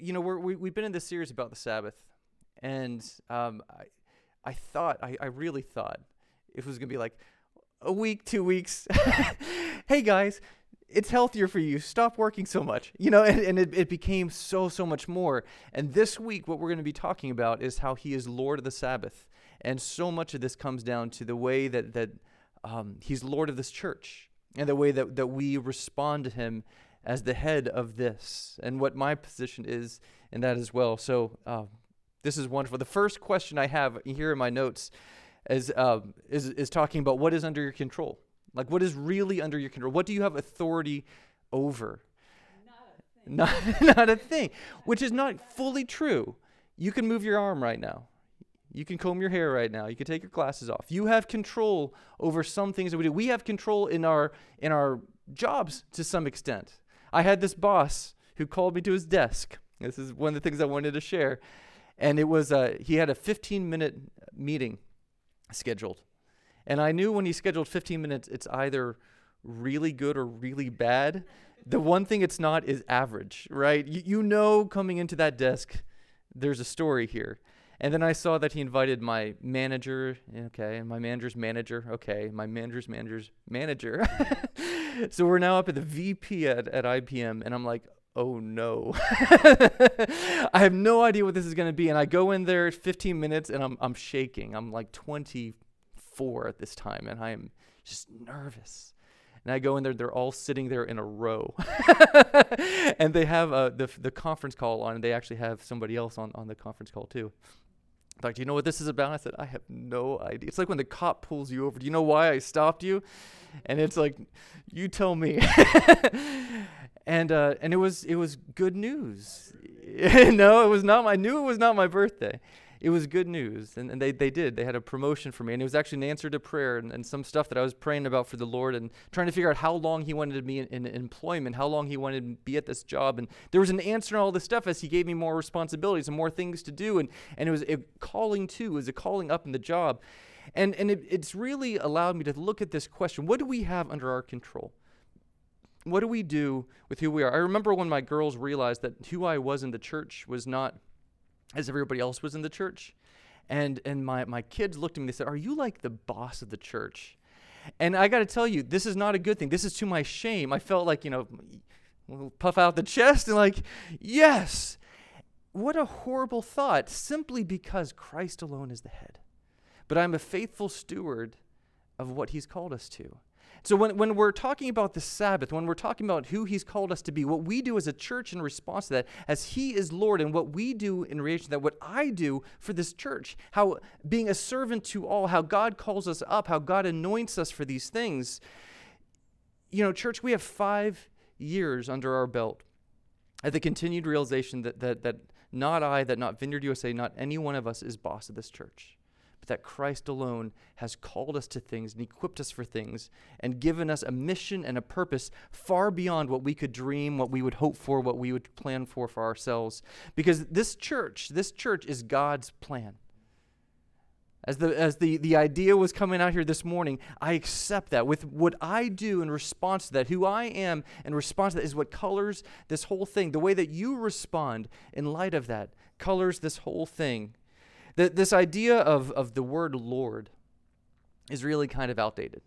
you know, we're, we, we've been in this series about the Sabbath, and um, I, I thought, I, I really thought it was going to be like a week, two weeks. hey guys, it's healthier for you. Stop working so much. You know, and, and it, it became so, so much more. And this week, what we're going to be talking about is how he is Lord of the Sabbath. And so much of this comes down to the way that, that um, he's Lord of this church and the way that, that we respond to him as the head of this and what my position is in that as well. So, uh, this is wonderful. The first question I have here in my notes is, uh, is, is talking about what is under your control. Like, what is really under your control? What do you have authority over? Not a thing. Not, not a thing, which is not fully true. You can move your arm right now. You can comb your hair right now. You can take your glasses off. You have control over some things that we do. We have control in our in our jobs to some extent. I had this boss who called me to his desk. This is one of the things I wanted to share, and it was uh, he had a 15 minute meeting scheduled, and I knew when he scheduled 15 minutes, it's either really good or really bad. The one thing it's not is average, right? You, you know, coming into that desk, there's a story here. And then I saw that he invited my manager, okay, and my manager's manager, okay, my manager's manager's manager. so we're now up at the VP at, at IBM, and I'm like, oh no. I have no idea what this is going to be. And I go in there 15 minutes, and I'm, I'm shaking. I'm like 24 at this time, and I am just nervous. And I go in there, they're all sitting there in a row. and they have uh, the, the conference call on, and they actually have somebody else on, on the conference call too. Like, do you know what this is about? I said, I have no idea. It's like when the cop pulls you over. Do you know why I stopped you? And it's like, you tell me. and uh, and it was it was good news. no, it was not. My, I knew it was not my birthday it was good news. And, and they, they did. They had a promotion for me. And it was actually an answer to prayer and, and some stuff that I was praying about for the Lord and trying to figure out how long He wanted me in, in, employment, how long He wanted to be at this job. And there was an answer to all this stuff as He gave me more responsibilities and more things to do. And, and it was a calling too, it was a calling up in the job. And, and it, it's really allowed me to look at this question what do we have under our control? What do we do with who we are? I remember when my girls realized that who I was in the church was not as everybody else was in the church. And, and my, my kids looked at me and they said, Are you like the boss of the church? And I got to tell you, this is not a good thing. This is to my shame. I felt like, you know, puff out the chest and like, yes. What a horrible thought, simply because Christ alone is the head. But I'm a faithful steward of what he's called us to. So, when, when we're talking about the Sabbath, when we're talking about who He's called us to be, what we do as a church in response to that, as He is Lord, and what we do in relation to that, what I do for this church, how being a servant to all, how God calls us up, how God anoints us for these things. You know, church, we have five years under our belt at the continued realization that, that, that not I, that not Vineyard USA, not any one of us is boss of this church that Christ alone has called us to things and equipped us for things and given us a mission and a purpose far beyond what we could dream, what we would hope for, what we would plan for for ourselves. Because this church, this church is God's plan. As the, as the, the idea was coming out here this morning, I accept that. With what I do in response to that, who I am in response to that is what colors this whole thing. The way that you respond in light of that colors this whole thing. The, this idea of, of the word Lord is really kind of outdated.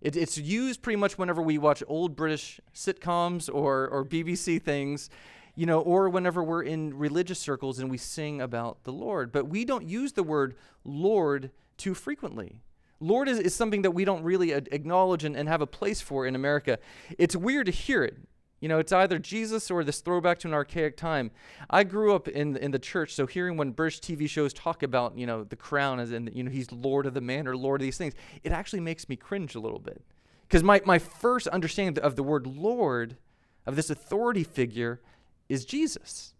It, it's used pretty much whenever we watch old British sitcoms or, or BBC things, you know, or whenever we're in religious circles and we sing about the Lord. But we don't use the word Lord too frequently. Lord is, is something that we don't really acknowledge and, and have a place for in America. It's weird to hear it. You know, it's either Jesus or this throwback to an archaic time. I grew up in in the church, so hearing when British TV shows talk about you know the crown as in you know he's Lord of the Man or Lord of these things, it actually makes me cringe a little bit, because my my first understanding of the word Lord, of this authority figure, is Jesus,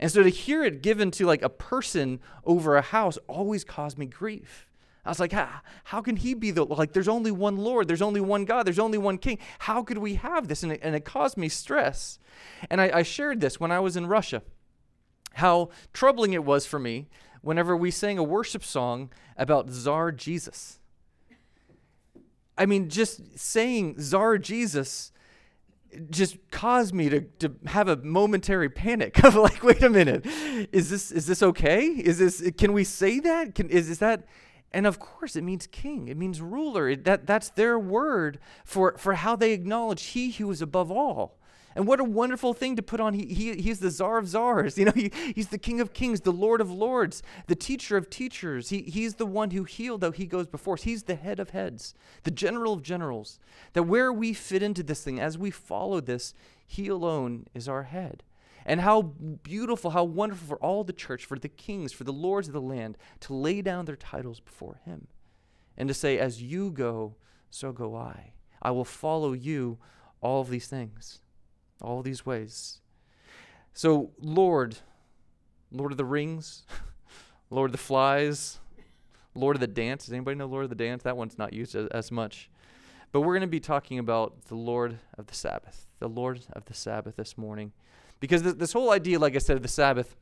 and so to hear it given to like a person over a house always caused me grief. I was like, how, how can he be the, like, there's only one Lord, there's only one God, there's only one King. How could we have this? And it, and it caused me stress. And I, I shared this when I was in Russia, how troubling it was for me whenever we sang a worship song about Czar Jesus. I mean, just saying Czar Jesus just caused me to, to have a momentary panic of like, wait a minute, is this is this okay? Is this can we say that? Can is, is that and of course it means king, it means ruler. It, that that's their word for, for how they acknowledge he who is above all. And what a wonderful thing to put on. He, he, he's the czar of czars. You know, he, he's the king of kings, the lord of lords, the teacher of teachers. He, he's the one who healed, though he goes before us. He's the head of heads, the general of generals. That where we fit into this thing, as we follow this, he alone is our head. And how beautiful, how wonderful for all the church, for the kings, for the lords of the land, to lay down their titles before him and to say, As you go, so go I. I will follow you all of these things all these ways. So, Lord, Lord of the Rings, Lord of the Flies, Lord of the Dance. Does anybody know Lord of the Dance? That one's not used as, as much. But we're going to be talking about the Lord of the Sabbath, the Lord of the Sabbath this morning. Because this, this whole idea, like I said, of the Sabbath,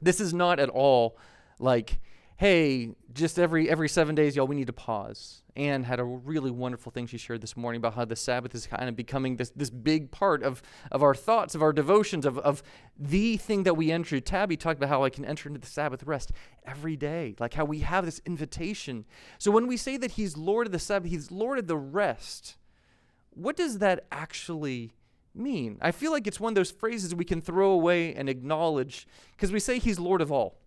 this is not at all like hey, just every every seven days, y'all, we need to pause. Anne had a really wonderful thing she shared this morning about how the Sabbath is kind of becoming this this big part of of our thoughts, of our devotions, of of the thing that we enter. Tabby talked about how I can enter into the Sabbath rest every day, like how we have this invitation. So when we say that He's Lord of the Sabbath, He's Lord of the rest. What does that actually mean? I feel like it's one of those phrases we can throw away and acknowledge because we say He's Lord of all.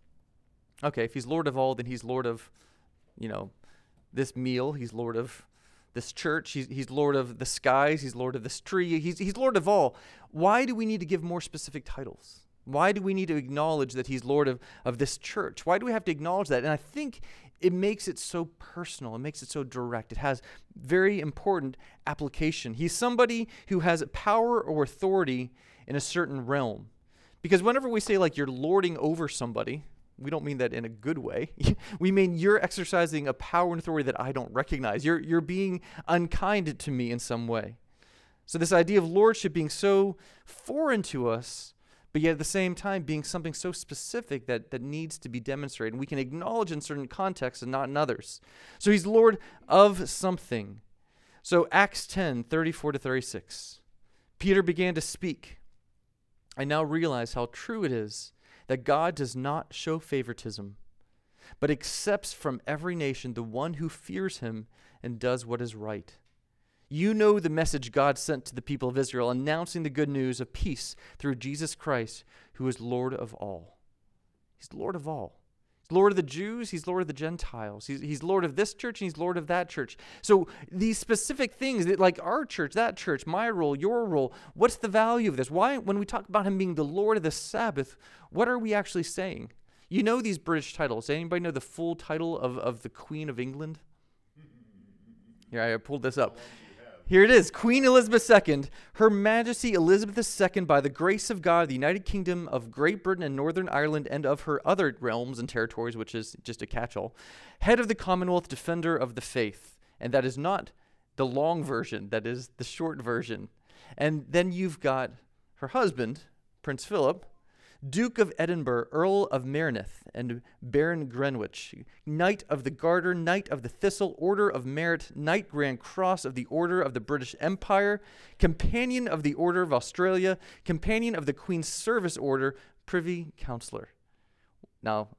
Okay, if he's Lord of all, then he's Lord of, you know, this meal. He's Lord of this church. He's, he's Lord of the skies. He's Lord of this tree. He's, he's Lord of all. Why do we need to give more specific titles? Why do we need to acknowledge that he's Lord of, of this church? Why do we have to acknowledge that? And I think it makes it so personal. It makes it so direct. It has very important application. He's somebody who has power or authority in a certain realm. Because whenever we say, like, you're lording over somebody, we don't mean that in a good way. we mean you're exercising a power and authority that I don't recognize. You're, you're being unkind to me in some way. So, this idea of lordship being so foreign to us, but yet at the same time being something so specific that, that needs to be demonstrated. And we can acknowledge in certain contexts and not in others. So, he's Lord of something. So, Acts 10 34 to 36. Peter began to speak. I now realize how true it is that God does not show favoritism, but accepts from every nation the one who fears him and does what is right. You know the message God sent to the people of Israel, announcing the good news of peace through Jesus Christ, who is Lord of all. He's Lord of all. He's Lord of the Jews, he's Lord of the Gentiles. He's, he's Lord of this church and he's Lord of that church. So these specific things that like our church, that church, my role, your role, what's the value of this? Why when we talk about him being the Lord of the Sabbath, what are we actually saying? You know these British titles. Anybody know the full title of, of the Queen of England? Here, I pulled this up. Here it is Queen Elizabeth II, Her Majesty Elizabeth II, by the grace of God, the United Kingdom of Great Britain and Northern Ireland, and of her other realms and territories, which is just a catch all, head of the Commonwealth, defender of the faith. And that is not the long version, that is the short version. And then you've got her husband, Prince Philip, Duke of Edinburgh, Earl of Merioneth, and Baron Greenwich, Knight of the Garter, Knight of the Thistle, Order of Merit, Knight Grand Cross of the Order of the British Empire, Companion of the Order of Australia, Companion of the Queen's Service Order, Privy Councillor. Now,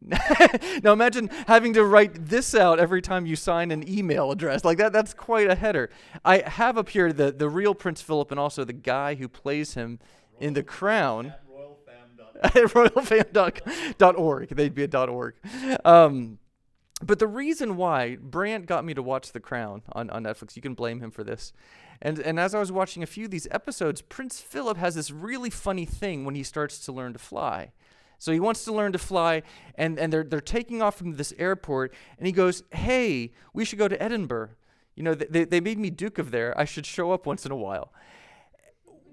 now imagine having to write this out every time you sign an email address. Like that that's quite a header. I have up here the, the real Prince Philip and also the guy who plays him in The Crown. royalfam.org. They'd be a .org. Um, but the reason why Brant got me to watch The Crown on, on Netflix, you can blame him for this. And and as I was watching a few of these episodes, Prince Philip has this really funny thing when he starts to learn to fly. So he wants to learn to fly, and, and they're, they're taking off from this airport, and he goes, Hey, we should go to Edinburgh. You know, they, they made me Duke of there. I should show up once in a while.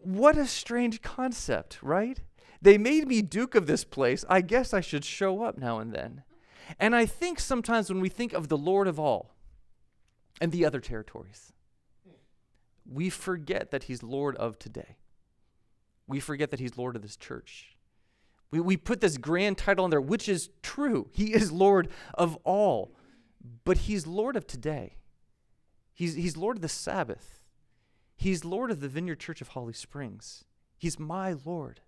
What a strange concept, right? They made me Duke of this place. I guess I should show up now and then. And I think sometimes when we think of the Lord of all and the other territories, we forget that He's Lord of today. We forget that He's Lord of this church. We, we put this grand title on there, which is true. He is Lord of all, but He's Lord of today. He's, he's Lord of the Sabbath. He's Lord of the Vineyard Church of Holly Springs. He's my Lord.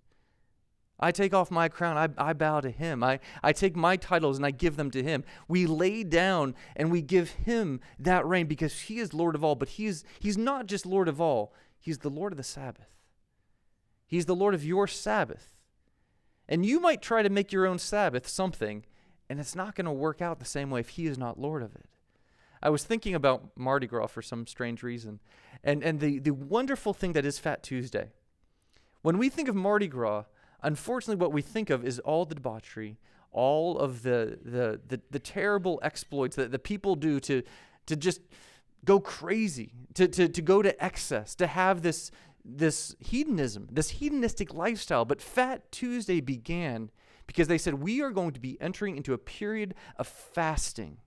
I take off my crown, I, I bow to him. I, I take my titles and I give them to him. We lay down and we give him that reign because he is Lord of all, but he's, he's not just Lord of all, he's the Lord of the Sabbath. He's the Lord of your Sabbath. And you might try to make your own Sabbath something, and it's not going to work out the same way if he is not Lord of it. I was thinking about Mardi Gras for some strange reason. And, and the, the wonderful thing that is Fat Tuesday. When we think of Mardi Gras, Unfortunately, what we think of is all the debauchery, all of the, the, the, the terrible exploits that the people do to, to just go crazy, to, to, to go to excess, to have this, this hedonism, this hedonistic lifestyle. But Fat Tuesday began because they said, We are going to be entering into a period of fasting.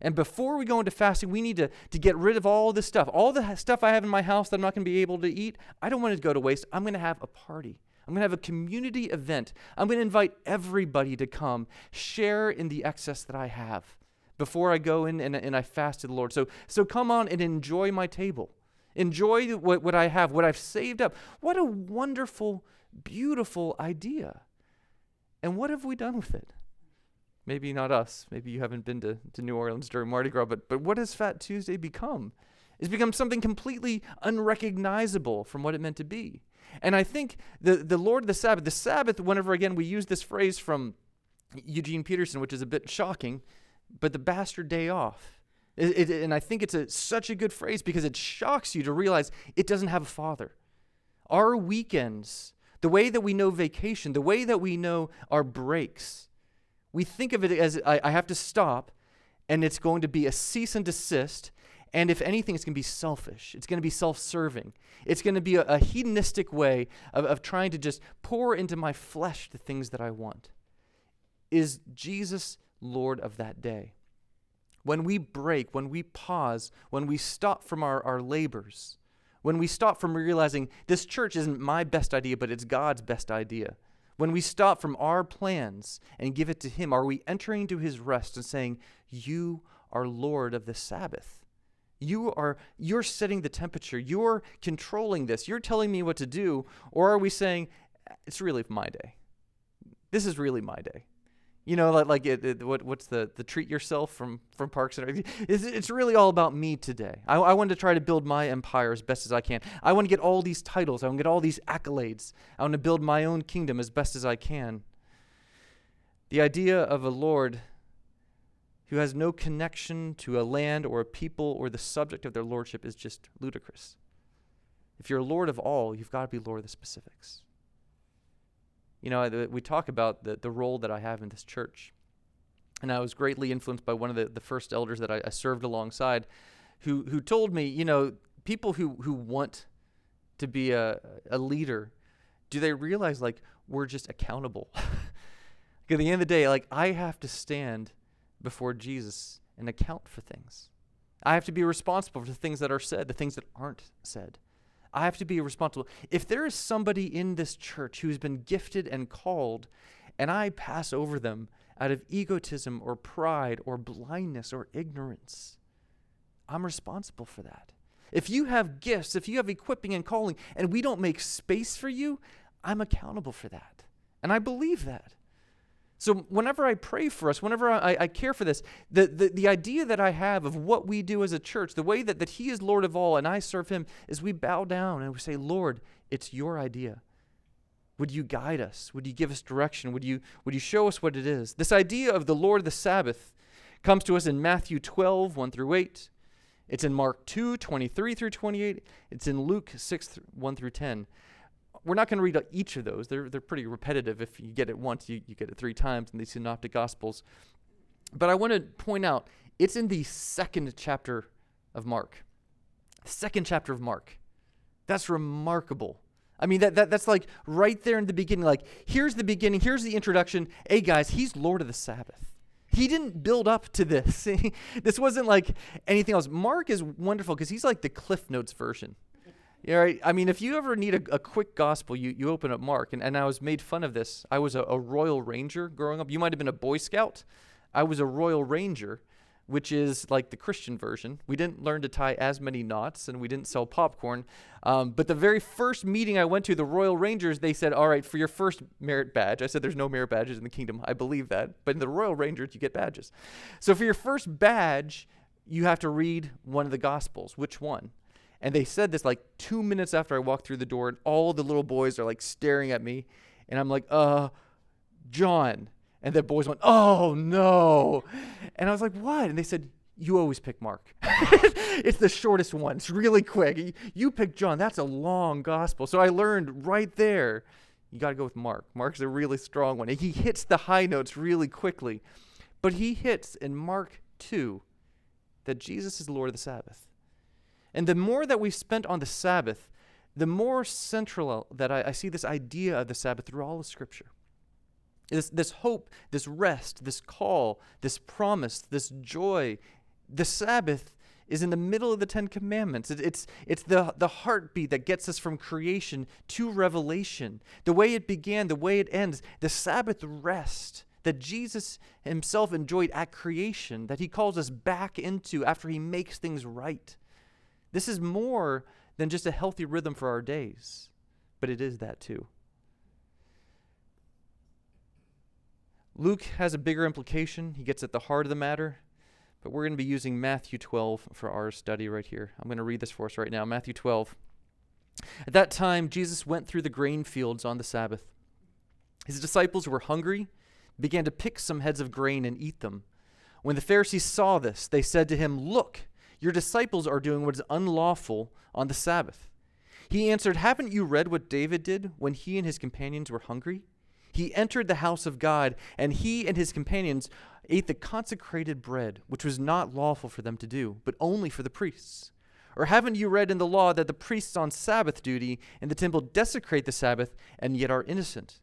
And before we go into fasting, we need to, to get rid of all this stuff. All the stuff I have in my house that I'm not going to be able to eat, I don't want it to go to waste. I'm going to have a party. I'm going to have a community event. I'm going to invite everybody to come share in the excess that I have before I go in and, and I fast to the Lord. So, so come on and enjoy my table. Enjoy what, what I have, what I've saved up. What a wonderful, beautiful idea. And what have we done with it? Maybe not us. Maybe you haven't been to, to New Orleans during Mardi Gras, but, but what has Fat Tuesday become? It's become something completely unrecognizable from what it meant to be. And I think the, the Lord of the Sabbath, the Sabbath, whenever again we use this phrase from Eugene Peterson, which is a bit shocking, but the bastard day off. It, it, and I think it's a, such a good phrase because it shocks you to realize it doesn't have a father. Our weekends, the way that we know vacation, the way that we know our breaks, we think of it as I, I have to stop and it's going to be a cease and desist and if anything, it's going to be selfish. It's going to be self serving. It's going to be a, a hedonistic way of, of trying to just pour into my flesh the things that I want. Is Jesus Lord of that day? When we break, when we pause, when we stop from our, our labors, when we stop from realizing this church isn't my best idea, but it's God's best idea, when we stop from our plans and give it to Him, are we entering into His rest and saying, You are Lord of the Sabbath? You are you're setting the temperature. You're controlling this. You're telling me what to do, or are we saying it's really my day? This is really my day. You know, like, like it, it, what what's the the treat yourself from from Parks and it's, it's really all about me today. I, I want to try to build my empire as best as I can. I want to get all these titles. I want to get all these accolades. I want to build my own kingdom as best as I can. The idea of a Lord who has no connection to a land or a people or the subject of their lordship is just ludicrous. If you're Lord of all, you've got to be Lord of the specifics. You know, we talk about the, the role that I have in this church. And I was greatly influenced by one of the, the first elders that I, I served alongside who, who told me, you know, people who, who want to be a, a leader, do they realize, like, we're just accountable? at the end of the day, like, I have to stand – before Jesus and account for things. I have to be responsible for the things that are said, the things that aren't said. I have to be responsible. If there is somebody in this church who's been gifted and called, and I pass over them out of egotism or pride or blindness or ignorance, I'm responsible for that. If you have gifts, if you have equipping and calling, and we don't make space for you, I'm accountable for that. And I believe that. So whenever I pray for us, whenever I, I care for this, the, the, the idea that I have of what we do as a church, the way that, that He is Lord of all and I serve Him, is we bow down and we say, Lord, it's your idea. Would you guide us? Would you give us direction? Would you, would you show us what it is? This idea of the Lord of the Sabbath comes to us in Matthew 12, 1 through 8. It's in Mark 2, 23 through 28. It's in Luke 6, 1 through 10 we're not going to read each of those. They're, they're pretty repetitive. If you get it once, you, you get it three times in the Synoptic Gospels. But I want to point out it's in the second chapter of Mark. Second chapter of Mark. That's remarkable. I mean, that, that that's like right there in the beginning. Like, here's the beginning, here's the introduction. Hey, guys, he's Lord of the Sabbath. He didn't build up to this. this wasn't like anything else. Mark is wonderful because he's like the Cliff Notes version. Yeah, right. I mean, if you ever need a, a, quick gospel, you, you open up Mark. And, and I was made fun of this. I was a, a Royal Ranger growing up. You might have been a Boy Scout. I was a Royal Ranger which is like the Christian version. We didn't learn to tie as many knots and we didn't sell popcorn. Um, but the very first meeting I went to, the Royal Rangers, they said, All right, for your first merit badge, I said, There's no merit badges in the kingdom. I believe that. But in the Royal Rangers, you get badges. So for your first badge, you have to read one of the Gospels. Which one? And they said this like two minutes after I walked through the door, and all the little boys are like staring at me. And I'm like, Uh, John. And the boys went, Oh no. And I was like, What? And they said, You always pick Mark. it's the shortest one. It's really quick. You pick John. That's a long gospel. So I learned right there, you got to go with Mark. Mark's a really strong one. He hits the high notes really quickly. But he hits in Mark 2 that Jesus is Lord of the Sabbath. And the more that we've spent on the Sabbath, the more central that I, I see this idea of the Sabbath through all of Scripture. This, this hope, this rest, this call, this promise, this joy. The Sabbath is in the middle of the Ten Commandments. It, it's it's the, the heartbeat that gets us from creation to revelation. The way it began, the way it ends. The Sabbath rest that Jesus himself enjoyed at creation, that he calls us back into after he makes things right. This is more than just a healthy rhythm for our days, but it is that too. Luke has a bigger implication. He gets at the heart of the matter. But we're going to be using Matthew 12 for our study right here. I'm going to read this for us right now. Matthew 12. At that time, Jesus went through the grain fields on the Sabbath. His disciples were hungry, began to pick some heads of grain and eat them. When the Pharisees saw this, they said to him, Look, your disciples are doing what is unlawful on the Sabbath. He answered, Haven't you read what David did when he and his companions were hungry? He entered the house of God, and he and his companions ate the consecrated bread, which was not lawful for them to do, but only for the priests. Or haven't you read in the law that the priests on Sabbath duty in the temple desecrate the Sabbath and yet are innocent?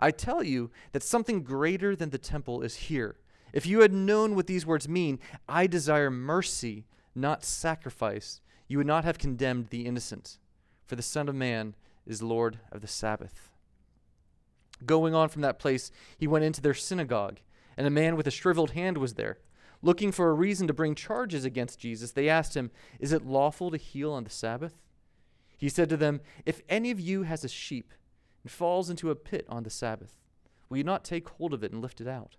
I tell you that something greater than the temple is here. If you had known what these words mean, I desire mercy, not sacrifice, you would not have condemned the innocent. For the Son of Man is Lord of the Sabbath. Going on from that place, he went into their synagogue, and a man with a shriveled hand was there. Looking for a reason to bring charges against Jesus, they asked him, Is it lawful to heal on the Sabbath? He said to them, If any of you has a sheep and falls into a pit on the Sabbath, will you not take hold of it and lift it out?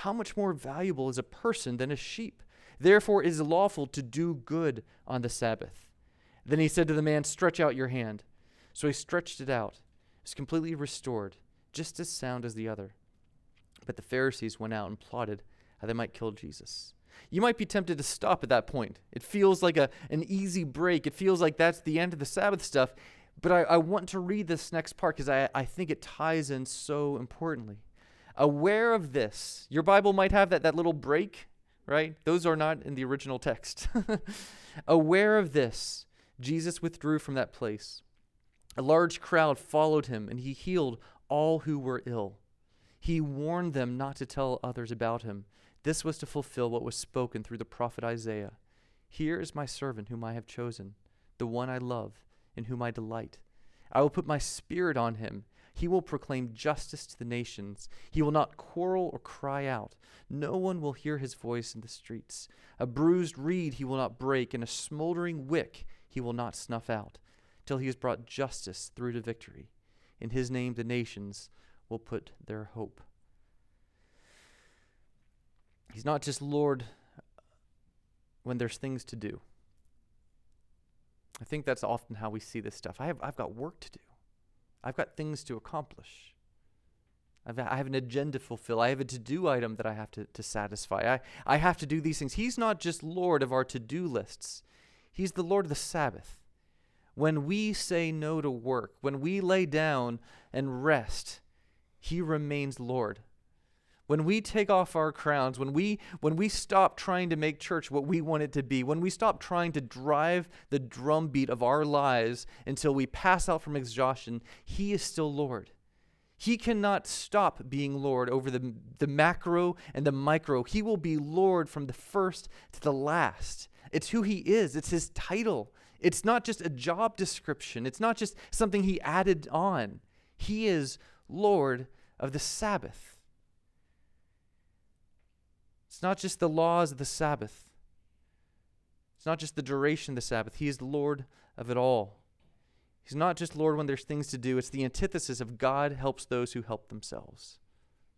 How much more valuable is a person than a sheep? Therefore, it is lawful to do good on the Sabbath. Then he said to the man, Stretch out your hand. So he stretched it out, it was completely restored just as sound as the other. But the Pharisees went out and plotted how they might kill Jesus. You might be tempted to stop at that point. It feels like a, an easy break. It feels like that's the end of the Sabbath stuff. But I, I want to read this next part because I, I think it ties in so importantly. Aware of this, your Bible might have that, that little break, right? Those are not in the original text. Aware of this, Jesus withdrew from that place. A large crowd followed him, and he healed all who were ill. He warned them not to tell others about him. This was to fulfill what was spoken through the prophet Isaiah. Here is my servant whom I have chosen, the one I love, in whom I delight. I will put my spirit on him. He will proclaim justice to the nations. He will not quarrel or cry out. No one will hear his voice in the streets. A bruised reed he will not break, and a smoldering wick he will not snuff out, till he has brought justice through to victory. In his name, the nations will put their hope. He's not just Lord when there's things to do. I think that's often how we see this stuff. I have, I've got work to do, I've got things to accomplish. I've, I have an agenda to fulfill. I have a to do item that I have to, to satisfy. I, I have to do these things. He's not just Lord of our to do lists, He's the Lord of the Sabbath when we say no to work, when we lay down and rest, he remains Lord. When we take off our crowns, when we when we stop trying to make church what we want it to be, when we stop trying to drive the drumbeat of our lives until we pass out from exhaustion, he is still Lord. He cannot stop being Lord over the, the macro and the micro. He will be Lord from the first to the last. It's who he is, it's his title. It's not just a job description, it's not just something he added on. He is Lord of the Sabbath. It's not just the laws of the Sabbath, it's not just the duration of the Sabbath. He is the Lord of it all. He's not just Lord when there's things to do, it's the antithesis of God helps those who help themselves.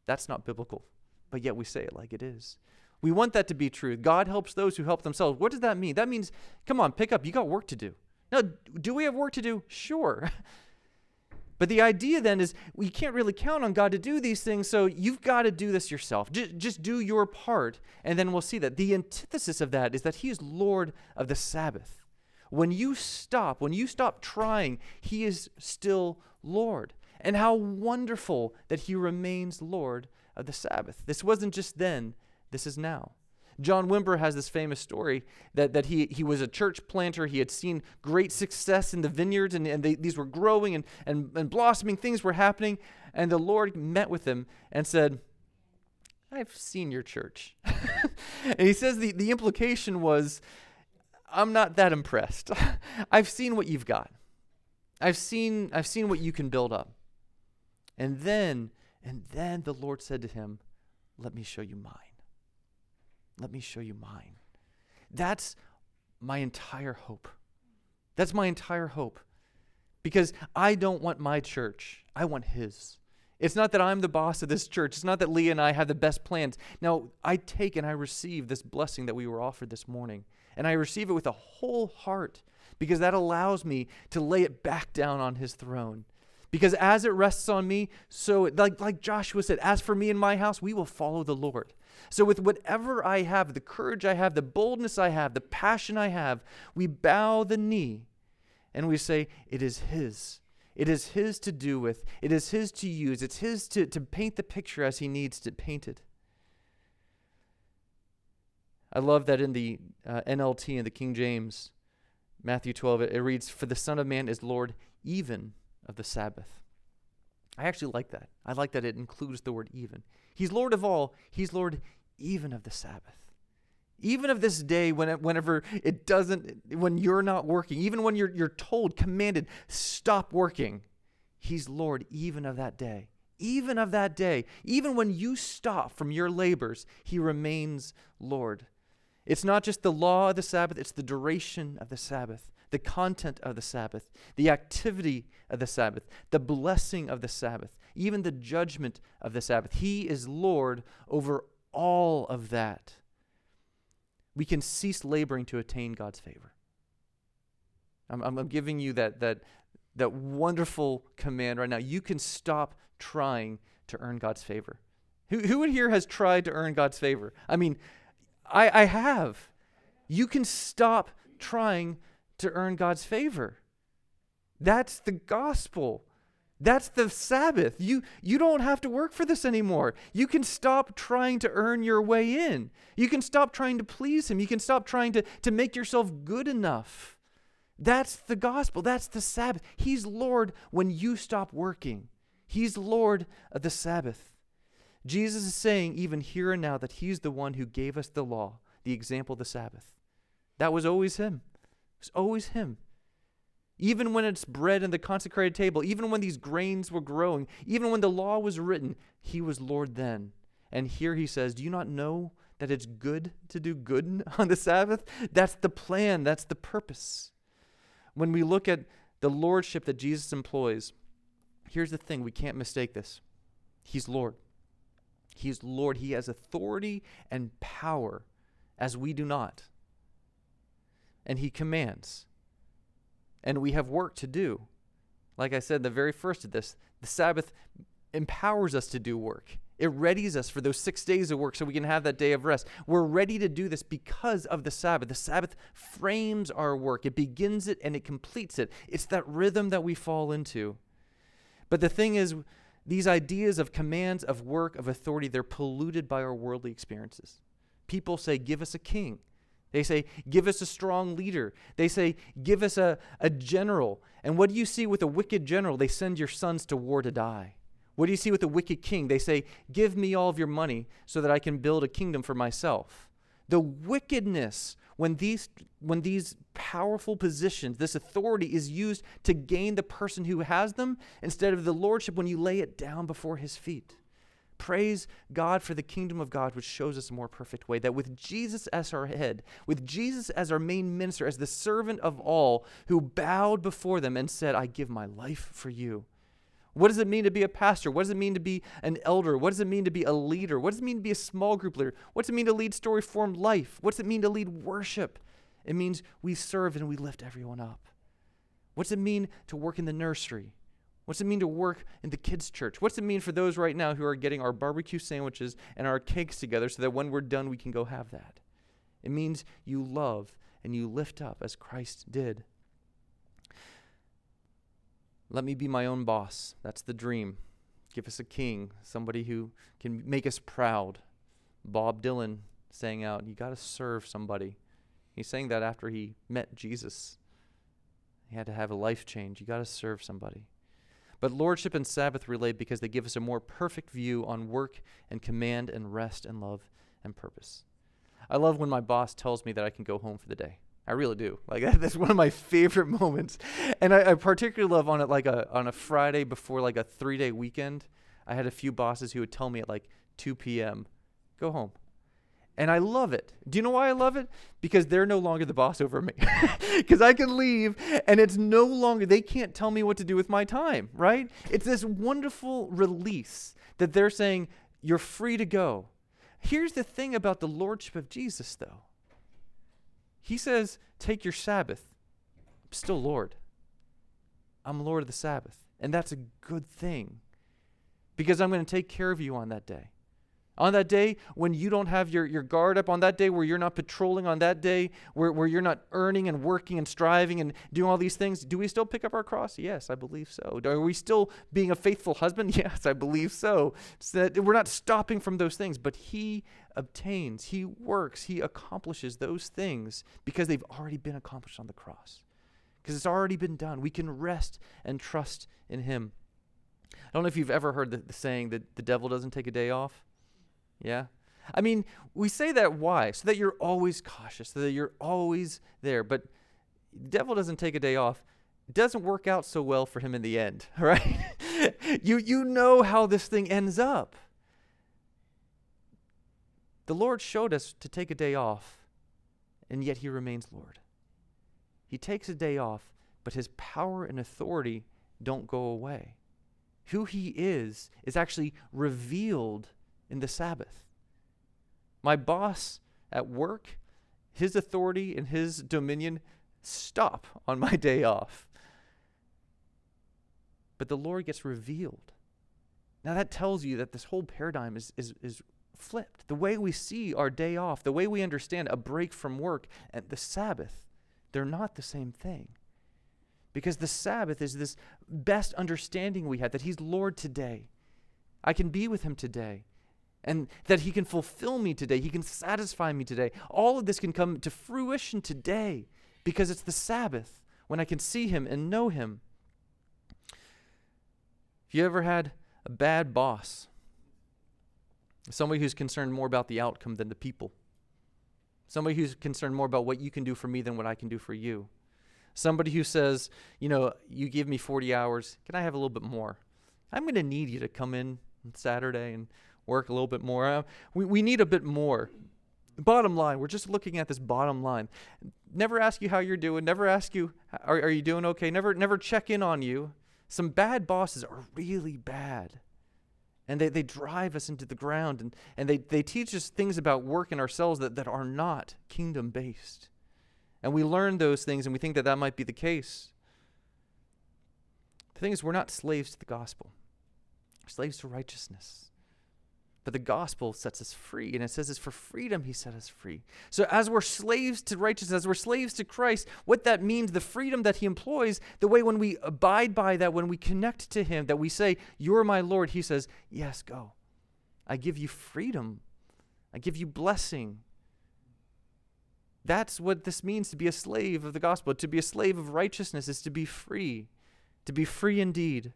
That's not biblical, but yet we say it like it is. We want that to be true. God helps those who help themselves. What does that mean? That means, come on, pick up. You got work to do. Now, do we have work to do? Sure. But the idea then is we can't really count on God to do these things, so you've got to do this yourself. Just, just do your part, and then we'll see that. The antithesis of that is that He is Lord of the Sabbath. When you stop, when you stop trying, He is still Lord. And how wonderful that He remains Lord of the Sabbath. This wasn't just then, this is now. John Wimber has this famous story that, that he, he was a church planter. He had seen great success in the vineyards, and, and they, these were growing and, and, and blossoming. Things were happening. And the Lord met with him and said, I've seen your church. and he says the, the implication was, I'm not that impressed. I've seen what you've got. I've seen, I've seen what you can build up. And then, and then the Lord said to him, Let me show you mine. Let me show you mine. That's my entire hope. That's my entire hope. Because I don't want my church, I want His. It's not that I'm the boss of this church. It's not that Leah and I have the best plans. Now, I take and I receive this blessing that we were offered this morning. And I receive it with a whole heart because that allows me to lay it back down on his throne. Because as it rests on me, so like, like Joshua said, as for me and my house, we will follow the Lord. So, with whatever I have, the courage I have, the boldness I have, the passion I have, we bow the knee and we say, It is His. It is His to do with, it is His to use, it's His to, to paint the picture as He needs to paint it. I love that in the uh, NLT and the King James, Matthew 12, it, it reads, For the Son of Man is Lord even of the Sabbath. I actually like that. I like that it includes the word even. He's Lord of all, He's Lord even of the Sabbath. Even of this day, when it, whenever it doesn't, when you're not working, even when you're, you're told, commanded, stop working, He's Lord even of that day. Even of that day, even when you stop from your labors, He remains Lord. It's not just the law of the Sabbath, it's the duration of the Sabbath the content of the Sabbath, the activity of the Sabbath, the blessing of the Sabbath, even the judgment of the Sabbath. He is Lord over all of that. We can cease laboring to attain God's favor. I'm, I'm giving you that, that, that wonderful command right now. You can stop trying to earn God's favor. Who, who in here has tried to earn God's favor? I mean, I, I have. You can stop trying to earn God's favor. That's the gospel. That's the Sabbath. You, you don't have to work for this anymore. You can stop trying to earn your way in. You can stop trying to please Him. You can stop trying to, to make yourself good enough. That's the gospel. That's the Sabbath. He's Lord when you stop working, He's Lord of the Sabbath. Jesus is saying, even here and now, that He's the one who gave us the law, the example of the Sabbath. That was always Him. It's always Him. Even when it's bread in the consecrated table, even when these grains were growing, even when the law was written, He was Lord then. And here He says, Do you not know that it's good to do good on the Sabbath? That's the plan, that's the purpose. When we look at the lordship that Jesus employs, here's the thing we can't mistake this He's Lord. He's Lord. He has authority and power as we do not and he commands. And we have work to do. Like I said, the very first of this, the Sabbath empowers us to do work. It readies us for those six days of work so we can have that day of rest. We're ready to do this because of the Sabbath. The Sabbath frames our work, it begins it and it completes it. It's that rhythm that we fall into. But the thing is, these ideas of commands, of work, of authority, they're polluted by our worldly experiences. People say, Give us a king. They say, Give us a strong leader. They say, Give us a, a general. And what do you see with a wicked general? They send your sons to war to die. What do you see with a wicked king? They say, Give me all of your money so that I can build a kingdom for myself. The wickedness when these, when these powerful positions, this authority is used to gain the person who has them instead of the lordship when you lay it down before his feet. Praise God for the kingdom of God, which shows us a more perfect way. That with Jesus as our head, with Jesus as our main minister, as the servant of all, who bowed before them and said, I give my life for you. What does it mean to be a pastor? What does it mean to be an elder? What does it mean to be a leader? What does it mean to be a small group leader? What does it mean to lead story formed life? What does it mean to lead worship? It means we serve and we lift everyone up. What does it mean to work in the nursery? What's it mean to work in the kids' church? What's it mean for those right now who are getting our barbecue sandwiches and our cakes together so that when we're done, we can go have that? It means you love and you lift up as Christ did. Let me be my own boss. That's the dream. Give us a king, somebody who can make us proud. Bob Dylan saying out, You got to serve somebody. He's saying that after he met Jesus. He had to have a life change. You got to serve somebody. But lordship and Sabbath relate because they give us a more perfect view on work and command and rest and love and purpose. I love when my boss tells me that I can go home for the day. I really do. Like that's one of my favorite moments, and I, I particularly love on it like a on a Friday before like a three day weekend. I had a few bosses who would tell me at like 2 p.m., "Go home," and I love it. Do you know why I love it? Because they're no longer the boss over me. Because I can leave, and it's no longer they can't tell me what to do with my time. Right? It's this wonderful release that they're saying you're free to go. Here's the thing about the lordship of Jesus, though he says, Take your Sabbath. I'm still Lord. I'm Lord of the Sabbath. And that's a good thing because I'm going to take care of you on that day. On that day when you don't have your, your guard up, on that day where you're not patrolling, on that day where, where you're not earning and working and striving and doing all these things, do we still pick up our cross? Yes, I believe so. Are we still being a faithful husband? Yes, I believe so. that we're not stopping from those things, but He obtains, He works, He accomplishes those things because they've already been accomplished on the cross. Because it's already been done. We can rest and trust in Him. I don't know if you've ever heard the, the saying that the devil doesn't take a day off. Yeah? I mean, we say that why? So that you're always cautious, so that you're always there. But the devil doesn't take a day off. It doesn't work out so well for him in the end, right? you you know how this thing ends up. The Lord showed us to take a day off, and yet he remains Lord. He takes a day off, but his power and authority don't go away. Who he is is actually revealed in the Sabbath. My boss at work, his authority and his dominion stop on my day off. But the Lord gets revealed. Now, that tells you that this whole paradigm is, is, is flipped. The way we see our day off, the way we understand a break from work and the Sabbath, they're not the same thing. Because the Sabbath is this best understanding we have that He's Lord today. I can be with Him today and that He can fulfill me today. He can satisfy me today. All of this can come to fruition today because it's the Sabbath when I can see Him and know Him. Have you ever had a bad boss? Somebody who's concerned more about the outcome than the people. Somebody who's concerned more about what you can do for me than what I can do for you. Somebody who says, you know, you give me 40 hours, can I have a little bit more? I'm going to need you to come in Saturday and work a little bit more. Uh, we, we need a bit more. Bottom line, we're just looking at this bottom line. Never ask you how you're doing. Never ask you, are, are you doing okay? Never, never check in on you. Some bad bosses are really bad. And they, they drive us into the ground and, and they, they teach us things about work and ourselves that, that are not kingdom based. And we learn those things and we think that that might be the case. The thing is, we're not slaves to the gospel, we're slaves to righteousness. But the gospel sets us free. And it says it's for freedom he set us free. So as we're slaves to righteousness, as we're slaves to Christ, what that means, the freedom that he employs, the way when we abide by that, when we connect to him, that we say, You're my Lord, he says, Yes, go. I give you freedom. I give you blessing. That's what this means to be a slave of the gospel. To be a slave of righteousness is to be free, to be free indeed.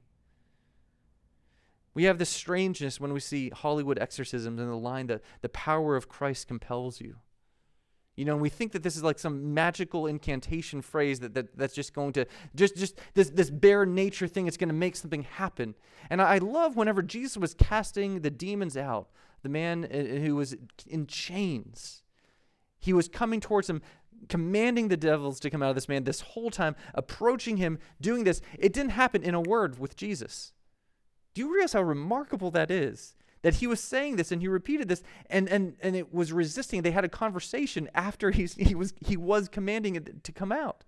We have this strangeness when we see Hollywood exorcisms and the line that the power of Christ compels you. You know, and we think that this is like some magical incantation phrase that, that that's just going to just just this this bare nature thing it's going to make something happen. And I, love whenever Jesus was casting the demons out, the man uh, who was in chains, he was coming towards him, commanding the devils to come out of this man this whole time, approaching him, doing this. It didn't happen in a word with Jesus. Do you realize how remarkable that is? that he was saying this and he repeated this and and and it was resisting. They had a conversation after he's, he was he was commanding it to come out.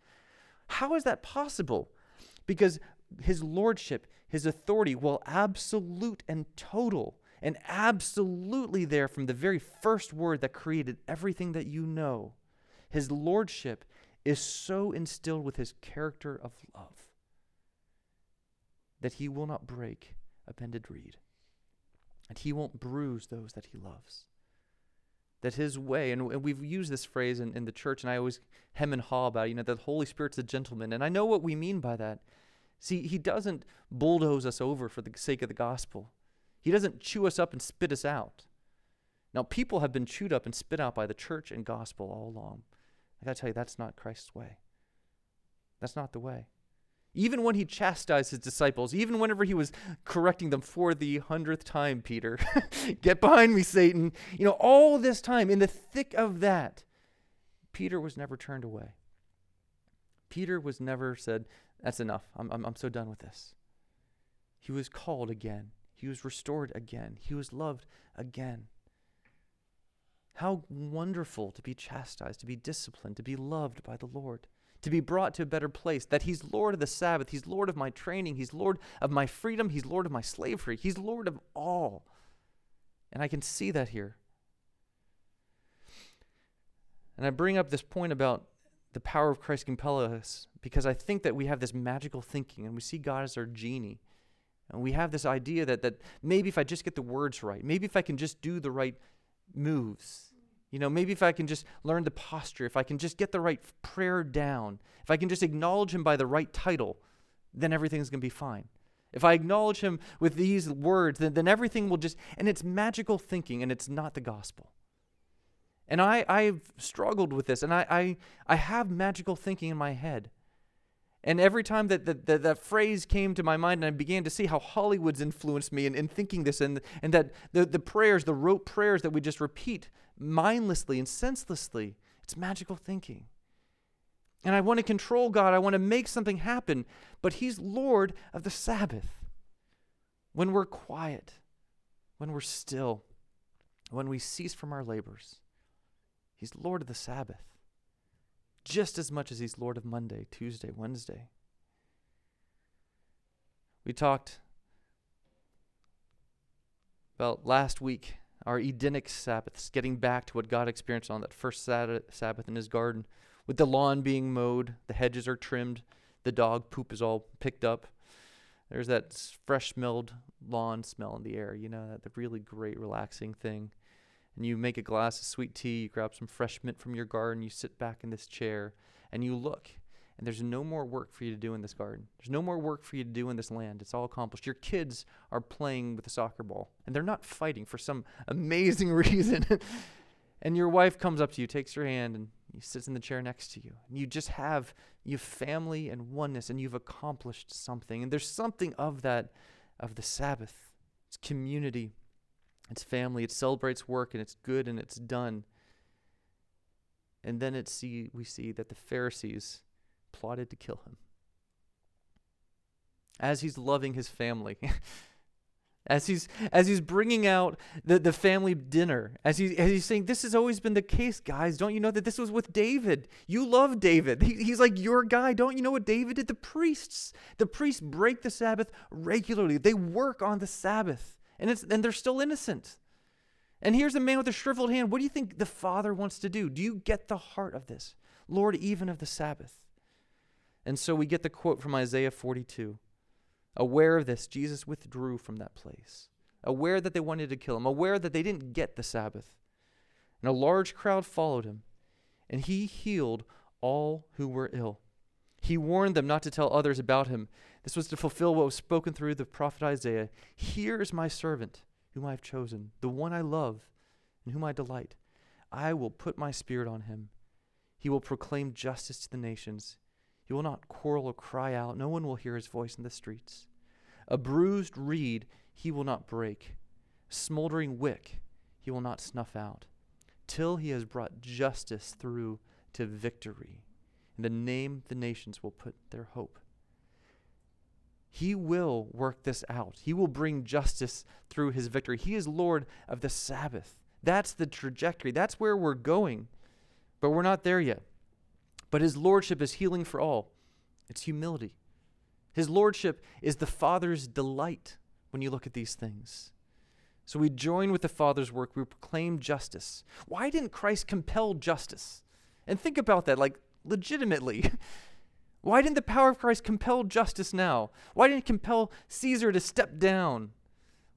How is that possible? Because his lordship his authority while absolute and total and absolutely there from the very first word that created everything that you know. His lordship is so instilled with his character of love that he will not break a bended reed and he won't bruise those that he loves. That his way, and, and we've used this phrase in, in the church, and I always hem and haw about it, you know, that the Holy Spirit's a gentleman. And I know what we mean by that. See, he doesn't bulldoze us over for the sake of the gospel, he doesn't chew us up and spit us out. Now, people have been chewed up and spit out by the church and gospel all along. I got to tell you, that's not Christ's way. That's not the way. Even when he chastised his disciples, even whenever he was correcting them for the hundredth time, Peter, get behind me, Satan. You know, all this time, in the thick of that, Peter was never turned away. Peter was never said, That's enough. I'm, I'm, I'm so done with this. He was called again. He was restored again. He was loved again. How wonderful to be chastised, to be disciplined, to be loved by the Lord to be brought to a better place, that He's Lord of the Sabbath, He's Lord of my training, He's Lord of my freedom, He's Lord of my slavery, He's Lord of all. And I can see that here. And I bring up this point about the power of Christ compelling us because I think that we have this magical thinking and we see God as our genie. And we have this idea that, that maybe if I just get the words right, maybe if I can just do the right moves, you know, maybe if I can just learn the posture, if I can just get the right prayer down, if I can just acknowledge him by the right title, then everything's going to be fine. If I acknowledge him with these words, then, then everything will just, and it's magical thinking and it's not the gospel. And I, I've struggled with this and I, I, I have magical thinking in my head. And every time that, that, that, that, phrase came to my mind, and I began to see how Hollywood's influenced me in, in thinking this, and, and that the, the prayers, the rote prayers that we just repeat mindlessly and senselessly, it's magical thinking. And I want to control God, I want to make something happen, but He's Lord of the Sabbath. When we're quiet, when we're still, when we cease from our labors, He's Lord of the Sabbath just as much as he's Lord of Monday, Tuesday, Wednesday. We talked about last week our Edenic Sabbaths, getting back to what God experienced on that first Sabbath in his garden, with the lawn being mowed, the hedges are trimmed, the dog poop is all picked up. There's that fresh smelled lawn smell in the air, you know, that the really great relaxing thing and you make a glass of sweet tea, you grab some fresh mint from your garden, you sit back in this chair, and you look. And there's no more work for you to do in this garden. There's no more work for you to do in this land. It's all accomplished. Your kids are playing with a soccer ball, and they're not fighting for some amazing reason. and your wife comes up to you, takes your hand, and sits in the chair next to you. And you just have you family and oneness, and you've accomplished something. And there's something of that, of the Sabbath. It's community. It's family. It celebrates work and it's good and it's done. And then it see, we see that the Pharisees plotted to kill him. As he's loving his family, as he's as he's bringing out the, the family dinner, as he as he's saying, "This has always been the case, guys. Don't you know that this was with David? You love David. He, he's like your guy. Don't you know what David did? The priests, the priests break the Sabbath regularly. They work on the Sabbath and, it's, and they're still innocent. And here's a man with a shriveled hand. What do you think the Father wants to do? Do you get the heart of this? Lord, even of the Sabbath. And so we get the quote from Isaiah 42. Aware of this, Jesus withdrew from that place. Aware that they wanted to kill him, aware that they didn't get the Sabbath. And a large crowd followed him, and he healed all who were ill. He warned them not to tell others about him. This was to fulfill what was spoken through the prophet Isaiah. Here is my servant, whom I have chosen, the one I love, and whom I delight. I will put my spirit on him, He will proclaim justice to the nations. He will not quarrel or cry out. No one will hear his voice in the streets. A bruised reed he will not break. Smoldering wick he will not snuff out, till he has brought justice through to victory. In the name the nations will put their hope. He will work this out. He will bring justice through his victory. He is Lord of the Sabbath. That's the trajectory. That's where we're going. But we're not there yet. But his lordship is healing for all, it's humility. His lordship is the Father's delight when you look at these things. So we join with the Father's work, we proclaim justice. Why didn't Christ compel justice? And think about that, like legitimately. Why didn't the power of Christ compel justice now? Why didn't it compel Caesar to step down?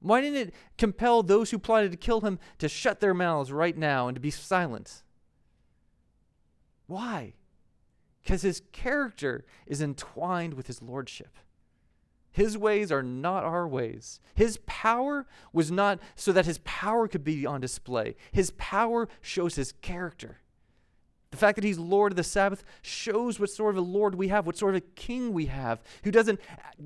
Why didn't it compel those who plotted to kill him to shut their mouths right now and to be silent? Why? Because his character is entwined with his lordship. His ways are not our ways. His power was not so that his power could be on display. His power shows his character. The fact that he's Lord of the Sabbath shows what sort of a Lord we have, what sort of a king we have, who doesn't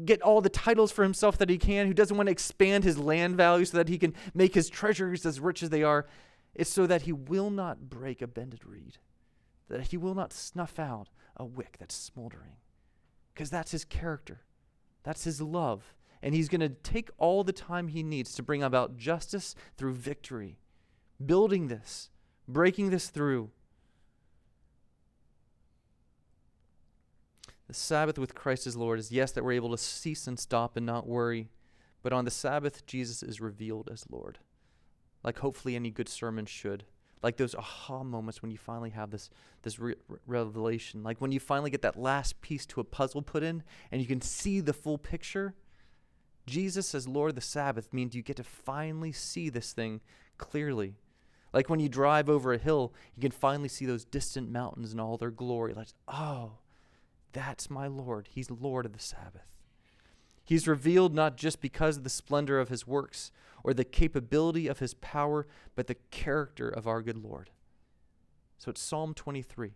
get all the titles for himself that he can, who doesn't want to expand his land value so that he can make his treasures as rich as they are. It's so that he will not break a bended reed, that he will not snuff out a wick that's smoldering, because that's his character. That's his love. And he's going to take all the time he needs to bring about justice through victory, building this, breaking this through. The Sabbath with Christ as Lord is yes, that we're able to cease and stop and not worry. But on the Sabbath, Jesus is revealed as Lord, like hopefully any good sermon should like those aha moments when you finally have this this re- revelation. Like when you finally get that last piece to a puzzle put in and you can see the full picture. Jesus as lord of the sabbath means you get to finally see this thing clearly. Like when you drive over a hill you can finally see those distant mountains in all their glory. Like oh that's my lord. He's lord of the sabbath. He's revealed not just because of the splendor of his works or the capability of his power, but the character of our good Lord. So it's Psalm 23.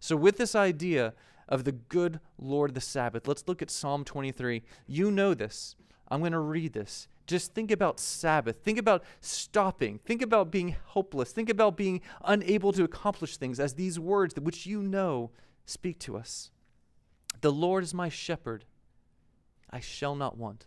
So, with this idea of the good Lord the Sabbath, let's look at Psalm 23. You know this. I'm going to read this. Just think about Sabbath. Think about stopping. Think about being helpless. Think about being unable to accomplish things as these words, which you know, speak to us. The Lord is my shepherd. I shall not want.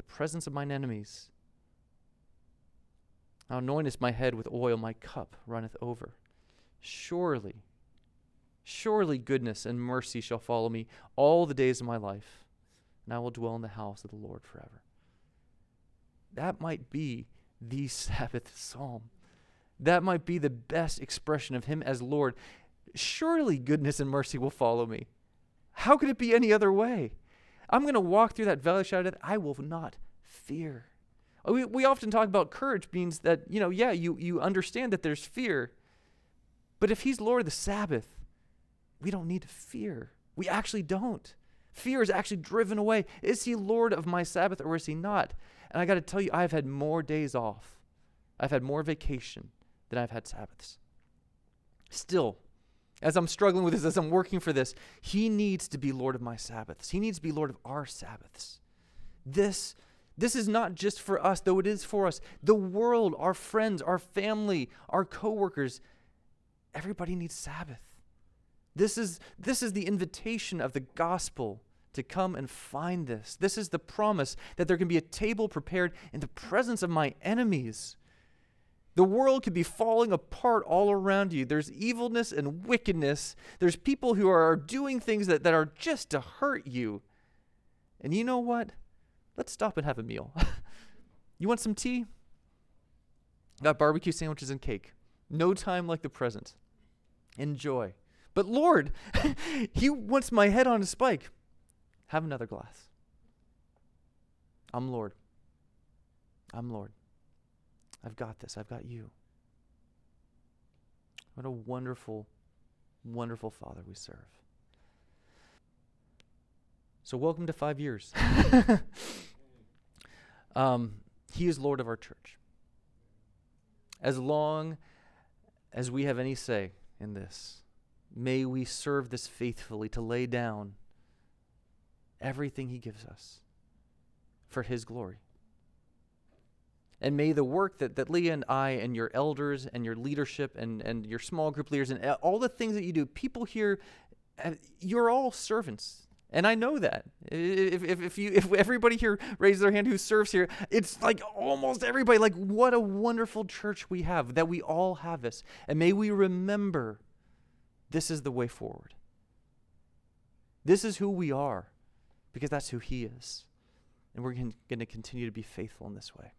the presence of mine enemies. Thou anointest my head with oil, my cup runneth over. Surely, surely goodness and mercy shall follow me all the days of my life, and I will dwell in the house of the Lord forever. That might be the Sabbath psalm. That might be the best expression of Him as Lord. Surely goodness and mercy will follow me. How could it be any other way? I'm going to walk through that valley shadow. I will not fear. We, we often talk about courage means that, you know, yeah, you, you understand that there's fear. But if he's Lord of the Sabbath, we don't need to fear. We actually don't. Fear is actually driven away. Is he Lord of my Sabbath or is he not? And I got to tell you, I've had more days off. I've had more vacation than I've had Sabbaths. Still, as I'm struggling with this, as I'm working for this, He needs to be Lord of my Sabbaths. He needs to be Lord of our Sabbaths. This, this is not just for us, though it is for us. The world, our friends, our family, our coworkers, everybody needs Sabbath. This is, this is the invitation of the gospel to come and find this. This is the promise that there can be a table prepared in the presence of my enemies. The world could be falling apart all around you. There's evilness and wickedness. There's people who are doing things that, that are just to hurt you. And you know what? Let's stop and have a meal. you want some tea? Got barbecue sandwiches and cake. No time like the present. Enjoy. But Lord, he wants my head on a spike. Have another glass. I'm Lord. I'm Lord. I've got this. I've got you. What a wonderful, wonderful Father we serve. So, welcome to five years. um, he is Lord of our church. As long as we have any say in this, may we serve this faithfully to lay down everything He gives us for His glory. And may the work that, that Leah and I and your elders and your leadership and, and your small group leaders and all the things that you do, people here, uh, you're all servants. And I know that. If, if, if, you, if everybody here raises their hand who serves here, it's like almost everybody. Like, what a wonderful church we have, that we all have this. And may we remember this is the way forward. This is who we are, because that's who He is. And we're going to continue to be faithful in this way.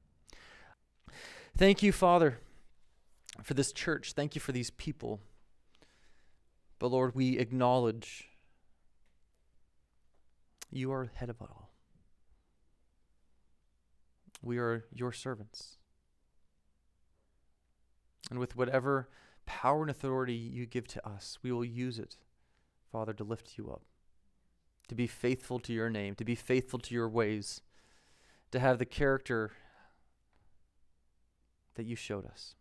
Thank you, Father, for this church. Thank you for these people. But Lord, we acknowledge you are head of it all. We are your servants. And with whatever power and authority you give to us, we will use it, Father, to lift you up, to be faithful to your name, to be faithful to your ways, to have the character that you showed us.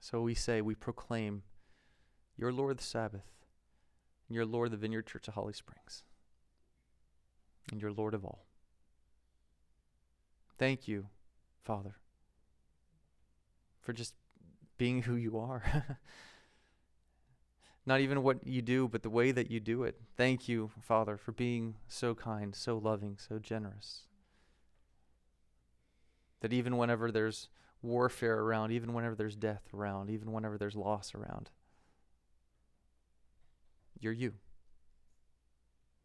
So we say, we proclaim, Your Lord the Sabbath, and your Lord the Vineyard Church of Holly Springs, and your Lord of all. Thank you, Father, for just being who you are. Not even what you do, but the way that you do it. Thank you, Father, for being so kind, so loving, so generous. That even whenever there's warfare around, even whenever there's death around, even whenever there's loss around, you're you.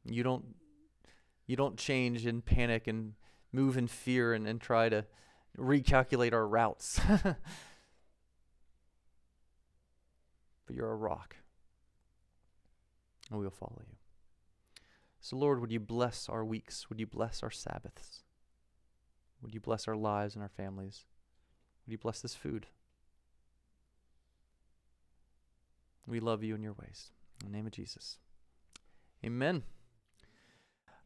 You don't you don't change in panic and move in fear and, and try to recalculate our routes. but you're a rock. And we will follow you. So, Lord, would you bless our weeks? Would you bless our Sabbaths? Would you bless our lives and our families? Would you bless this food? We love you in your ways. In the name of Jesus. Amen.